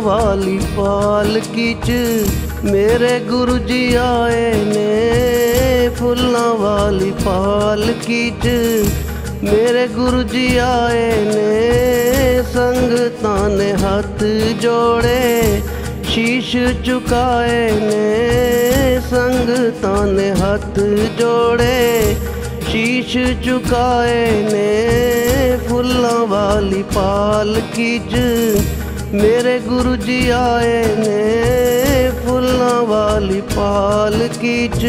ਵਾਲੀ ਪਾਲਕੀ ਚ ਮੇਰੇ ਗੁਰੂ ਜੀ ਆਏ ਨੇ। ਫੁੱਲਾਂ ਵਾਲੀ ਪਾਲਕੀ ਚ ਮੇਰੇ ਗੁਰੂ ਜੀ ਆਏ ਨੇ। ਸੰਗਤਾਂ ਨੇ ਹੱਥ ਜੋੜੇ, ਸ਼ੀਸ਼ ਝੁਕਾਏ ਨੇ। ਸੰਗਤਾਂ ਨੇ ਹੱਥ ਜੋੜੇ, ਸ਼ੀਸ਼ ਝੁਕਾਏ ਨੇ। ਫੁੱਲਾਂ ਵਾਲੀ ਪਾਲਕੀ ਚ ਮੇਰੇ ਗੁਰੂ ਜੀ ਆਏ ਨੇ ਫੁੱਲਾਂ ਵਾਲੀ ਪਾਲਕੀ ਚ।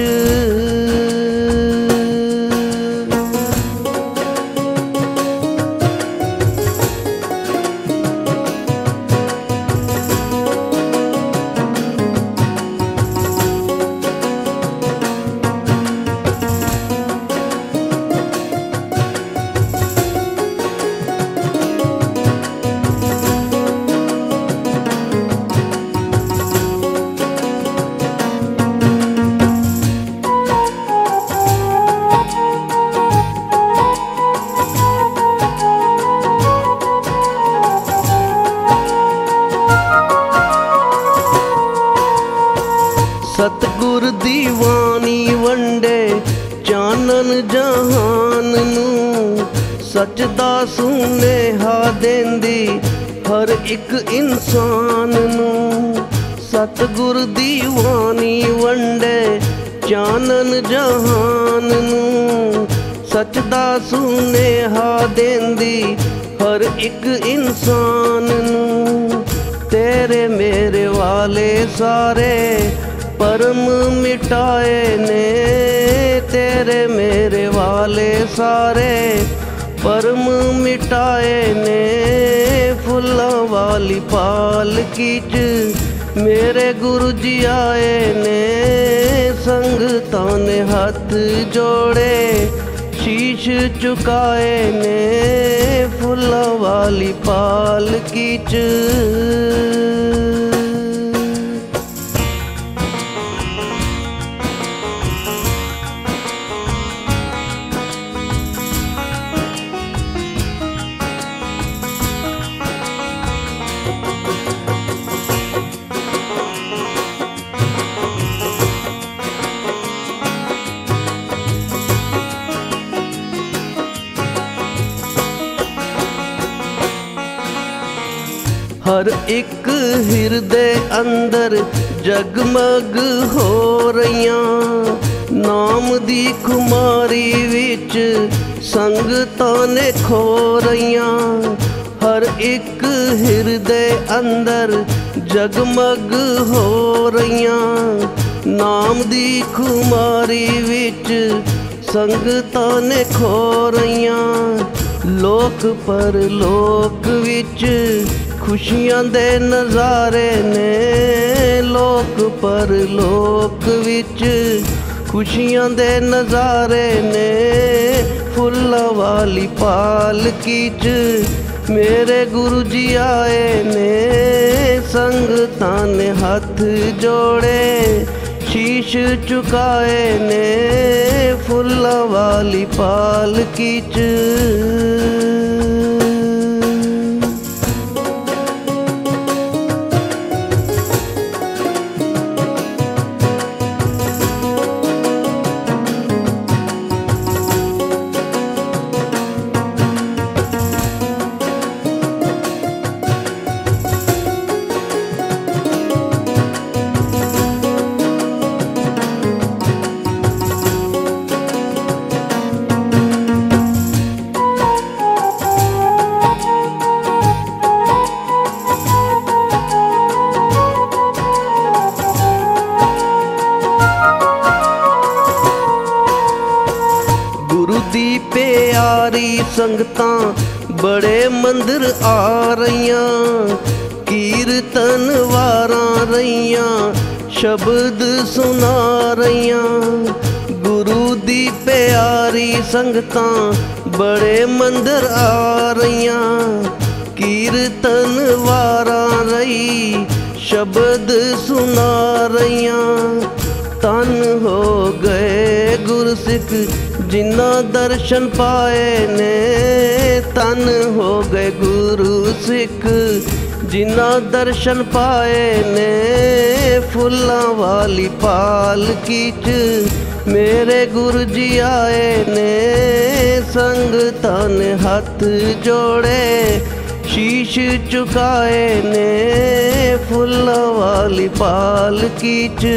ਸਤਗੁਰ ਦੀ ਬਾਣੀ ਵੰਡੇ ਚਾਨਣ ਜਹਾਨ ਨੂੰ। ਸੱਚ ਦਾ ਸੁਨੇਹਾ ਦਿੰਦੀ ਹਰ ਇੱਕ ਇਨਸਾਨ ਨੂੰ। ਸਤਗੁਰ ਦੀ ਬਾਣੀ ਵੰਡੇ ਚਾਨਣ ਜਹਾਨ ਨੂੰ। ਸੱਚ ਦਾ ਸੁਨੇਹਾ ਦਿੰਦੀ ਹਰ ਇੱਕ ਇਨਸਾਨ ਨੂੰ। ਤੇਰੇ ਮੇਰੇ ਵਾਲੇ ਸਾਰੇ ਪਰਮ ਮਿਟਾਏ ਨੇ ਤੇਰੇ ਮੇਰੇ ਵਾਲੇ ਸਾਰੇ। ਪਰਮ ਮਿਟਾਏ ਨੇ ਫੁੱਲਾਂ ਵਾਲੀ ਪਾਲਕੀ ਚ ਮੇਰੇ ਗੁਰੂ ਜੀ ਆਏ ਨੇ ਸੰਗਤਾਂ ਨੇ ਹੱਥ ਜੋੜੇ। ਸ਼ੀਸ਼ ਝੁਕਾਏ ਨੇ ਫੁੱਲਾਂ ਵਾਲੀ ਪਾਲਕੀ ਚ ਹਰ ਇੱਕ ਹਿਰਦੇ ਅੰਦਰ ਜਗਮਗ ਹੋ ਰਹੀਆਂ। ਨਾਮ ਦੀ ਖੁਮਾਰੀ ਵਿੱਚ ਸੰਗਤਾਂ ਨੇ ਖੋ ਰਹੀਆਂ। ਹਰ ਇੱਕ ਹਿਰਦੇ ਅੰਦਰ ਜਗਮਗ ਹੋ ਰਹੀਆਂ। ਨਾਮ ਦੀ ਖੁਮਾਰੀ ਵਿੱਚ ਸੰਗਤਾਂ ਨੇ ਖੋ ਰਹੀਆਂ। ਲੋਕ ਪਰ ਲੋਕ ਵਿੱਚ ਖੁਸ਼ੀਆਂ ਦੇ ਨਜ਼ਾਰੇ ਨੇ ਲੋਕ ਪਰ ਲੋਕ ਵਿੱਚ। ਖੁਸ਼ੀਆਂ ਦੇ ਨਜ਼ਾਰੇ ਨੇ ਫੁੱਲਾਂ ਵਾਲੀ ਪਾਲਕੀ ਚ ਮੇਰੇ ਗੁਰੂ ਜੀ ਆਏ ਨੇ ਸੰਗਤਾਂ ਨੇ ਹੱਥ ਜੋੜੇ। ਸ਼ੀਸ਼ ਝੁਕਾਏ ਨੇ ਫੁੱਲਾਂ ਵਾਲੀ ਪਾਲਕੀ ਚ ਸੰਗਤਾਂ ਬੜੇ ਮੰਦਰ ਆ ਰਹੀਆਂ, ਕੀਰਤਨ ਵਾਰਾਂ ਰਹੀਆਂ, ਸ਼ਬਦ ਸੁਣਾ ਰਹੀਆਂ। ਗੁਰੂ ਦੀ ਪਿਆਰੀ ਸੰਗਤਾਂ ਬੜੇ ਮੰਦਰ ਆ ਰਹੀਆਂ, ਕੀਰਤਨ ਵਾਰਾਂ ਰਹੀ, ਸ਼ਬਦ ਸੁਣਾ ਰਹੀਆਂ। ਤਨ ਹੋ ਗਏ ਗੁਰਸਿੱਖ ਜਿਨ੍ਹਾਂ ਦਰਸ਼ਨ ਪਾਏ ਨੇ, ਤਨ ਹੋ ਗਏ ਗੁਰੂ ਸਿੱਖ। ਜਿਨ੍ਹਾਂ ਦਰਸ਼ਨ ਪਾਏ ਨੇ, ਫੁੱਲਾਂ ਵਾਲੀ ਪਾਲਕੀ ਚ ਮੇਰੇ ਗੁਰੂ ਜੀ ਆਏ ਨੇ ਸੰਗਤਾਂ ਨੇ ਹੱਥ ਜੋੜੇ। ਸ਼ੀਸ਼ ਝੁਕਾਏ ਨੇ, ਫੁੱਲਾਂ ਵਾਲੀ ਪਾਲਕੀ ਚ